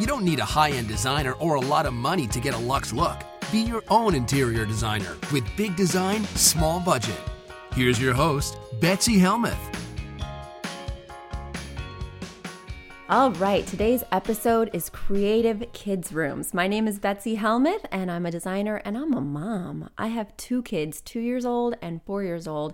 You don't need a high end designer or a lot of money to get a luxe look. Be your own interior designer with big design, small budget. Here's your host, Betsy Helmuth. All right, today's episode is Creative Kids Rooms. My name is Betsy Helmuth, and I'm a designer and I'm a mom. I have two kids, two years old and four years old,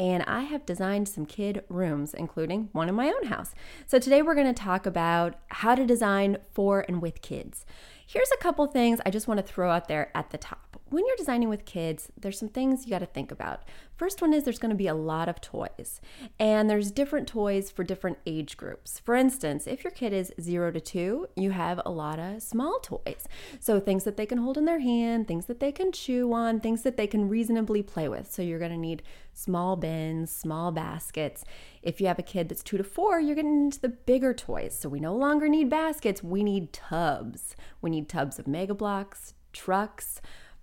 and I have designed some kid rooms, including one in my own house. So today we're going to talk about how to design for and with kids. Here's a couple things I just want to throw out there at the top when you're designing with kids, there's some things you got to think about. First one is there's going to be a lot of toys, and there's different toys for different age groups. For instance, if your kid is zero to two, you have a lot of small toys. So things that they can hold in their hand, things that they can chew on, things that they can reasonably play with. So you're going to need small bins, small baskets. If you have a kid that's two to four, you're getting into the bigger toys. So we no longer need baskets, we need tubs. We need tubs of Mega Bloks, trucks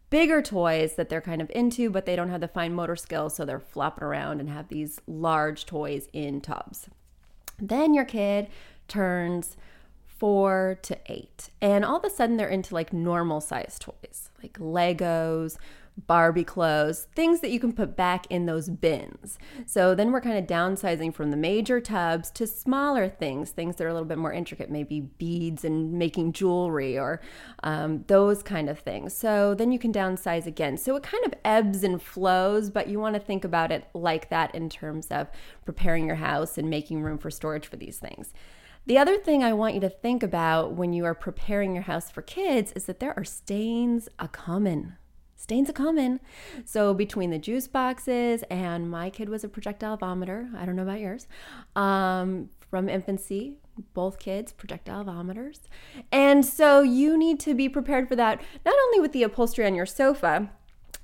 bigger toys that they're kind of into, but they don't have the fine motor skills, so they're flopping around and have these large toys in tubs. Then your kid turns four to eight, and all of a sudden they're into like normal size toys, like Legos, Barbie clothes, things that you can put back in those bins. So then we're kind of downsizing from the major tubs to smaller things, things that are a little bit more intricate, maybe beads and making jewelry or um, those kind of things. So then you can downsize again. So it kind of ebbs and flows, but you want to think about it like that in terms of preparing your house and making room for storage for these things. The other thing I want you to think about when you are preparing your house for kids is that there are stains a coming stains are common. So between the juice boxes and my kid was a projectile vomiter. I don't know about yours. Um, from infancy, both kids projectile vomiters. And so you need to be prepared for that, not only with the upholstery on your sofa,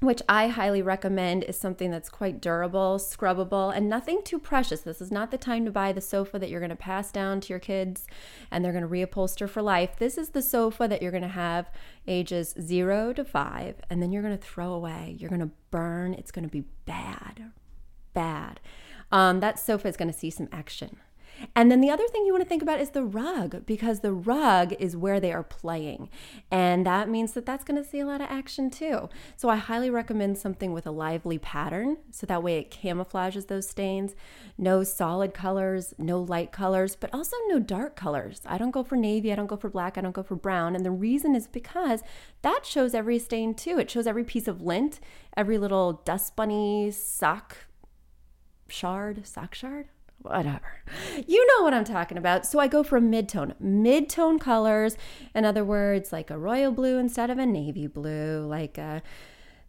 which I highly recommend is something that's quite durable, scrubbable, and nothing too precious. This is not the time to buy the sofa that you're going to pass down to your kids and they're going to reupholster for life. This is the sofa that you're going to have ages zero to five, and then you're going to throw away. You're going to burn. It's going to be bad, bad. Um, that sofa is going to see some action. And then the other thing you want to think about is the rug because the rug is where they are playing. And that means that that's going to see a lot of action too. So I highly recommend something with a lively pattern so that way it camouflages those stains. No solid colors, no light colors, but also no dark colors. I don't go for navy, I don't go for black, I don't go for brown. And the reason is because that shows every stain too. It shows every piece of lint, every little dust bunny sock shard, sock shard whatever. You know what I'm talking about. So I go for mid-tone. Mid-tone colors, in other words, like a royal blue instead of a navy blue, like a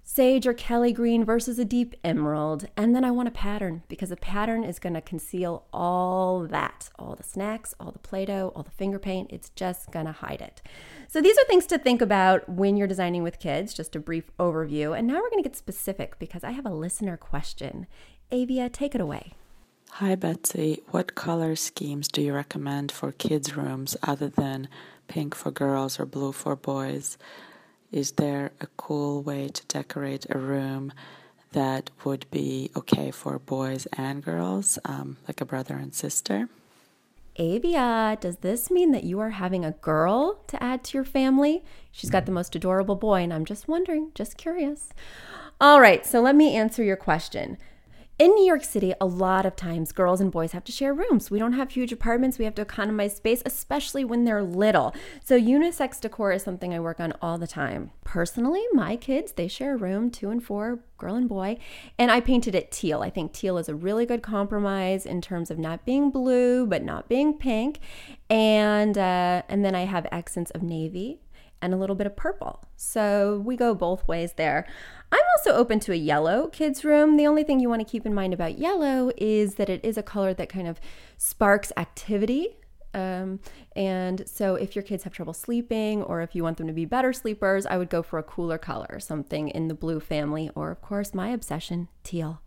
sage or Kelly green versus a deep emerald. And then I want a pattern because a pattern is going to conceal all that, all the snacks, all the Play-Doh, all the finger paint. It's just going to hide it. So these are things to think about when you're designing with kids, just a brief overview. And now we're going to get specific because I have a listener question. Avia, take it away. Hi Betsy, what color schemes do you recommend for kids' rooms other than pink for girls or blue for boys? Is there a cool way to decorate a room that would be okay for boys and girls, um, like a brother and sister? Avia, does this mean that you are having a girl to add to your family? She's got the most adorable boy, and I'm just wondering, just curious. All right, so let me answer your question. In New York City, a lot of times girls and boys have to share rooms. We don't have huge apartments. We have to economize space, especially when they're little. So, unisex decor is something I work on all the time. Personally, my kids, they share a room, two and four, girl and boy, and I painted it teal. I think teal is a really good compromise in terms of not being blue, but not being pink. And, uh, and then I have accents of navy and a little bit of purple. So we go both ways there. I'm also open to a yellow kids room. The only thing you want to keep in mind about yellow is that it is a color that kind of sparks activity. Um, and so if your kids have trouble sleeping or if you want them to be better sleepers, I would go for a cooler color, something in the blue family, or of course, my obsession, teal.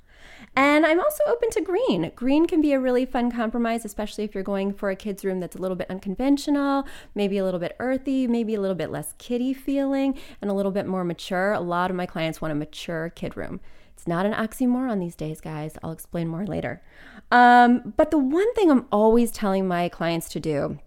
And I'm also open to green. Green can be a really fun compromise, especially if you're going for a kid's room that's a little bit unconventional, maybe a little bit earthy, maybe a little bit less kiddie feeling, and a little bit more mature. A lot of my clients want a mature kid room. It's not an oxymoron these days, guys. I'll explain more later. Um, but the one thing I'm always telling my clients to do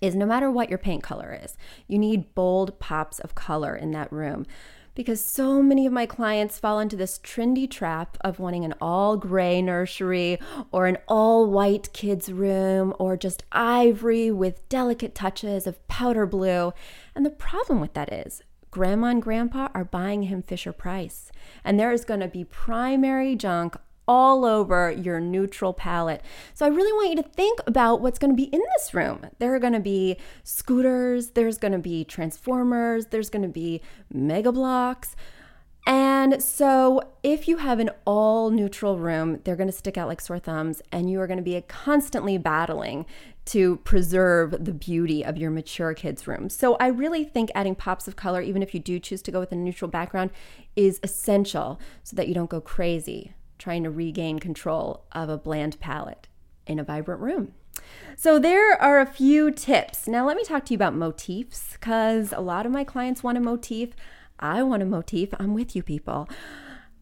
is no matter what your paint color is, you need bold pops of color in that room because so many of my clients fall into this trendy trap of wanting an all gray nursery or an all white kids' room or just ivory with delicate touches of powder blue. And the problem with that is, grandma and grandpa are buying him Fisher Price, and there is going to be primary junk all over your neutral palette. So I really want you to think about what's going to be in this room. There are going to be scooters, there's going to be transformers, there's going to be Mega Bloks. And so, if you have an all neutral room, they're going to stick out like sore thumbs, and you are going to be constantly battling to preserve the beauty of your mature kids' room. So, I really think adding pops of color, even if you do choose to go with a neutral background, is essential so that you don't go crazy trying to regain control of a bland palette in a vibrant room. So, there are a few tips. Now, let me talk to you about motifs because a lot of my clients want a motif. I want a motif. I'm with you, people.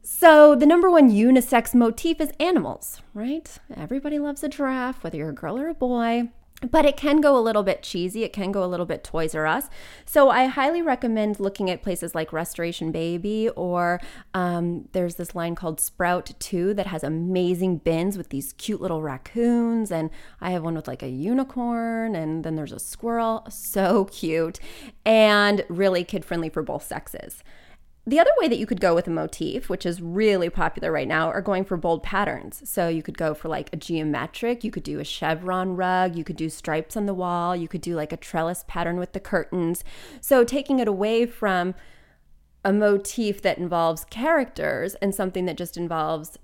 So, the number one unisex motif is animals, right? Everybody loves a giraffe, whether you're a girl or a boy but it can go a little bit cheesy. It can go a little bit Toys R Us. So I highly recommend looking at places like Restoration Baby, or um, there's this line called Sprout 2 that has amazing bins with these cute little raccoons. And I have one with like a unicorn, and then there's a squirrel. So cute and really kid friendly for both sexes. The other way that you could go with a motif, which is really popular right now, are going for bold patterns. So you could go for like a geometric, you could do a chevron rug, you could do stripes on the wall, you could do like a trellis pattern with the curtains. So taking it away from a motif that involves characters and something that just involves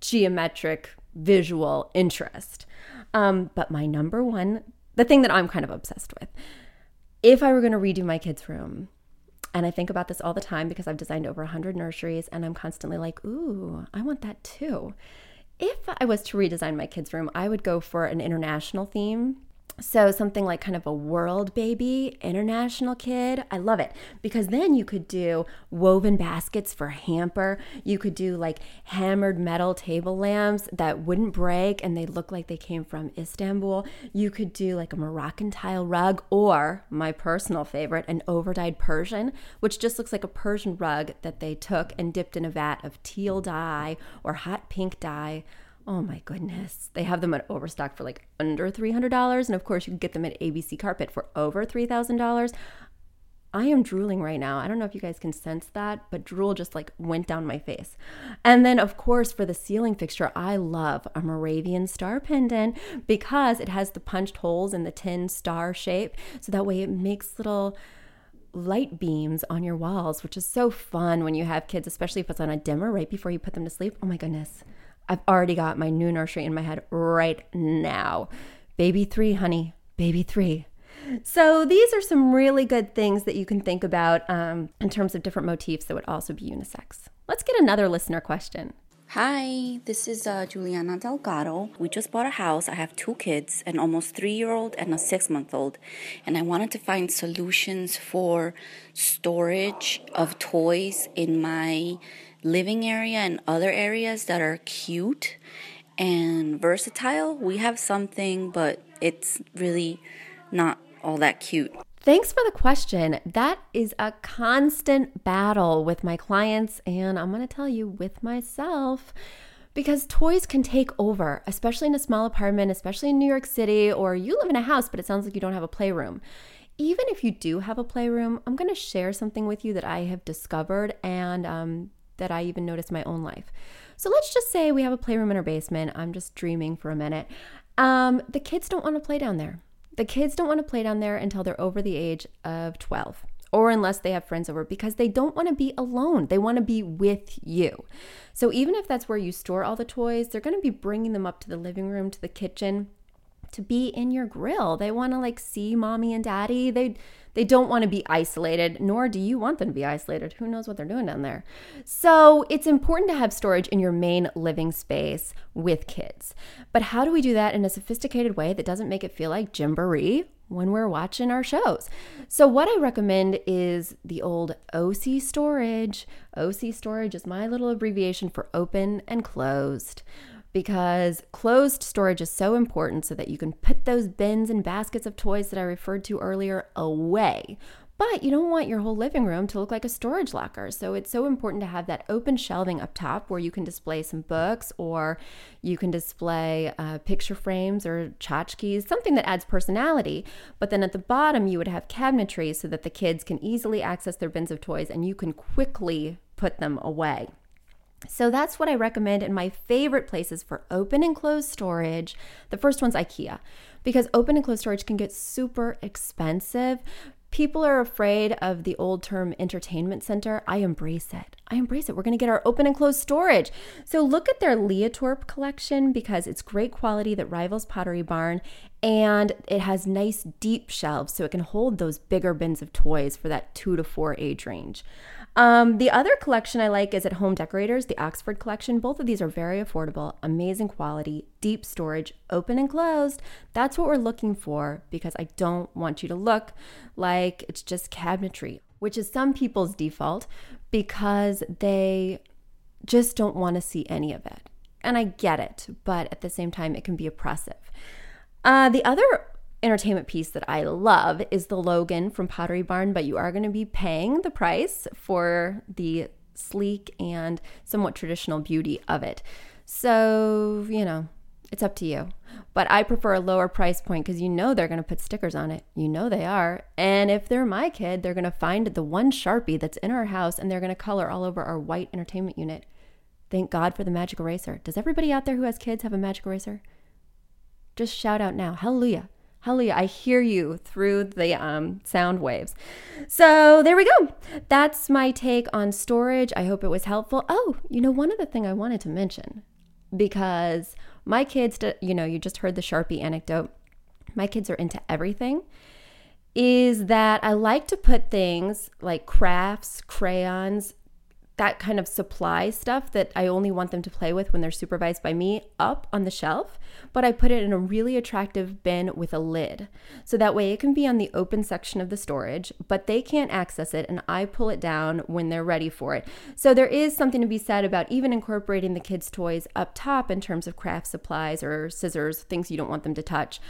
geometric visual interest. Um, but my number one, the thing that I'm kind of obsessed with, if I were going to redo my kids' room, and I think about this all the time because I've designed over 100 nurseries and I'm constantly like, ooh, I want that too. If I was to redesign my kids' room, I would go for an international theme so, something like kind of a world baby, international kid. I love it because then you could do woven baskets for hamper. You could do like hammered metal table lamps that wouldn't break and they look like they came from Istanbul. You could do like a Moroccan tile rug or my personal favorite, an overdyed Persian, which just looks like a Persian rug that they took and dipped in a vat of teal dye or hot pink dye Oh my goodness. They have them at Overstock for like under $300. And of course, you can get them at ABC Carpet for over $3,000. I am drooling right now. I don't know if you guys can sense that, but drool just like went down my face. And then, of course, for the ceiling fixture, I love a Moravian star pendant because it has the punched holes in the tin star shape. So that way it makes little light beams on your walls, which is so fun when you have kids, especially if it's on a dimmer right before you put them to sleep. Oh my goodness. I've already got my new nursery in my head right now. Baby three, honey, baby three. So these are some really good things that you can think about um, in terms of different motifs that would also be unisex. Let's get another listener question. Hi, this is uh, Juliana Delgado. We just bought a house. I have two kids, an almost three year old and a six month old. And I wanted to find solutions for storage of toys in my living area and other areas that are cute and versatile. We have something, but it's really not all that cute. Thanks for the question. That is a constant battle with my clients, and I'm going to tell you with myself because toys can take over, especially in a small apartment, especially in New York City, or you live in a house, but it sounds like you don't have a playroom. Even if you do have a playroom, I'm going to share something with you that I have discovered and um, that I even noticed my own life. So let's just say we have a playroom in our basement. I'm just dreaming for a minute. Um, the kids don't want to play down there. The kids don't want to play down there until they're over the age of 12 or unless they have friends over because they don't want to be alone. They want to be with you. So even if that's where you store all the toys, they're going to be bringing them up to the living room, to the kitchen to be in your grill. They want to like see mommy and daddy. They they don't want to be isolated, nor do you want them to be isolated. Who knows what they're doing down there? So, it's important to have storage in your main living space with kids. But how do we do that in a sophisticated way that doesn't make it feel like Gymboree when we're watching our shows. So, what I recommend is the old OC storage. OC storage is my little abbreviation for open and closed. Because closed storage is so important so that you can put those bins and baskets of toys that I referred to earlier away. But you don't want your whole living room to look like a storage locker. So it's so important to have that open shelving up top where you can display some books or you can display uh, picture frames or tchotchkes, something that adds personality. But then at the bottom, you would have cabinetry so that the kids can easily access their bins of toys and you can quickly put them away. So that's what I recommend in my favorite places for open and closed storage. The first one's IKEA because open and closed storage can get super expensive. People are afraid of the old term entertainment center. I embrace it. I embrace it. We're going to get our open and closed storage. So look at their Liatorp collection because it's great quality that rivals Pottery Barn and it has nice deep shelves so it can hold those bigger bins of toys for that 2 to 4 age range. Um, the other collection I like is at Home Decorators, the Oxford collection. Both of these are very affordable, amazing quality, deep storage, open and closed. That's what we're looking for because I don't want you to look like it's just cabinetry, which is some people's default because they just don't want to see any of it. And I get it, but at the same time, it can be oppressive. Uh, the other entertainment piece that I love is the Logan from Pottery Barn, but you are going to be paying the price for the sleek and somewhat traditional beauty of it. So, you know, it's up to you. But I prefer a lower price point because you know they're going to put stickers on it. You know they are. And if they're my kid, they're going to find the one Sharpie that's in our house and they're going to color all over our white entertainment unit. Thank God for the magic eraser. Does everybody out there who has kids have a magic eraser? Just shout out now. Hallelujah. Hallelujah. I hear you through the um, sound waves. So there we go. That's my take on storage. I hope it was helpful. Oh, you know, one other thing I wanted to mention because my kids, you know, you just heard the Sharpie anecdote. My kids are into everything. Is that I like to put things like crafts, crayons, that kind of supply stuff that I only want them to play with when they're supervised by me up on the shelf, but I put it in a really attractive bin with a lid. So that way it can be on the open section of the storage, but they can't access it and I pull it down when they're ready for it. So there is something to be said about even incorporating the kids' toys up top in terms of craft supplies or scissors, things you don't want them to touch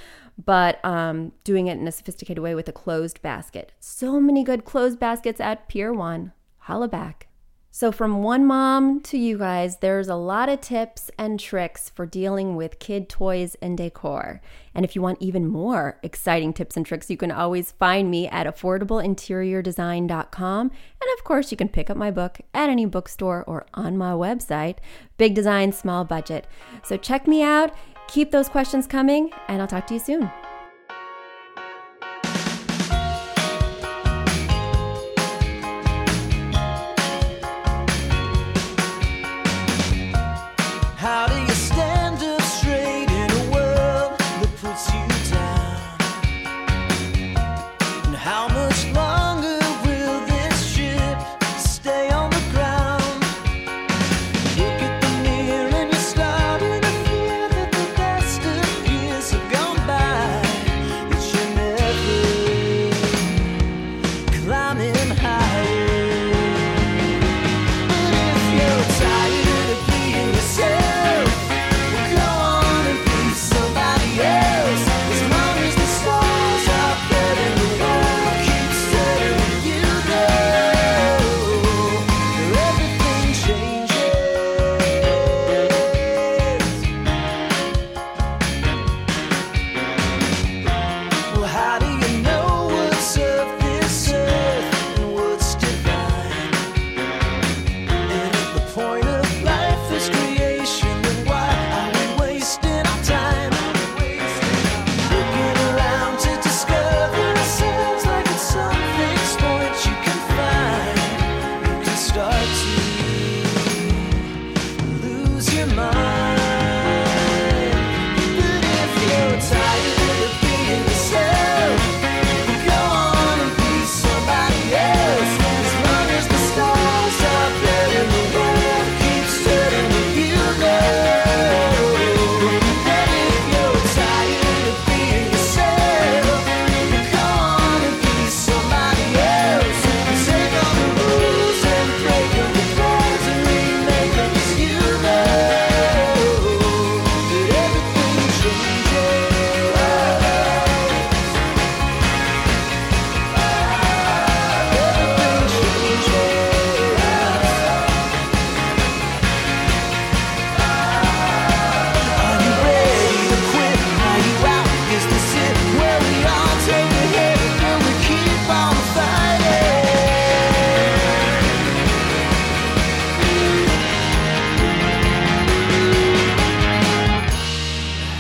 but um, doing it in a sophisticated way with a closed basket. So many good closed baskets at Pier 1. Holla back. So, from one mom to you guys, there's a lot of tips and tricks for dealing with kid toys and decor. And if you want even more exciting tips and tricks, you can always find me at affordableinteriordesign.com. And of course, you can pick up my book at any bookstore or on my website, Big Design, Small Budget. So, check me out, keep those questions coming, and I'll talk to you soon.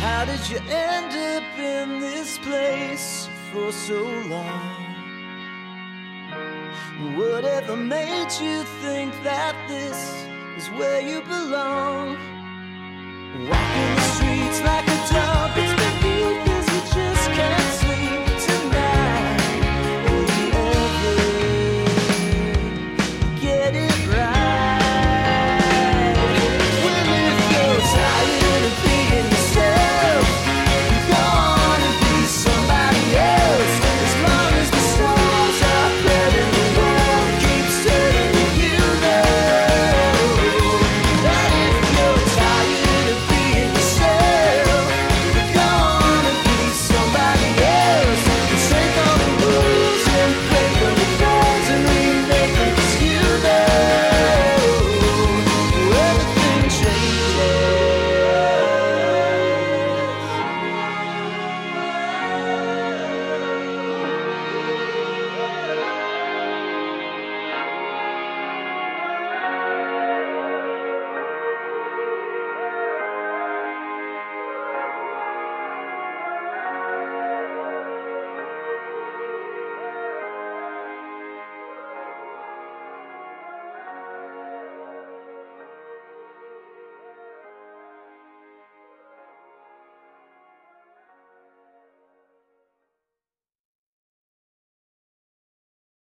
How did you end up in this place for so long? Whatever made you think that this is where you belong? Walking the streets like a dog.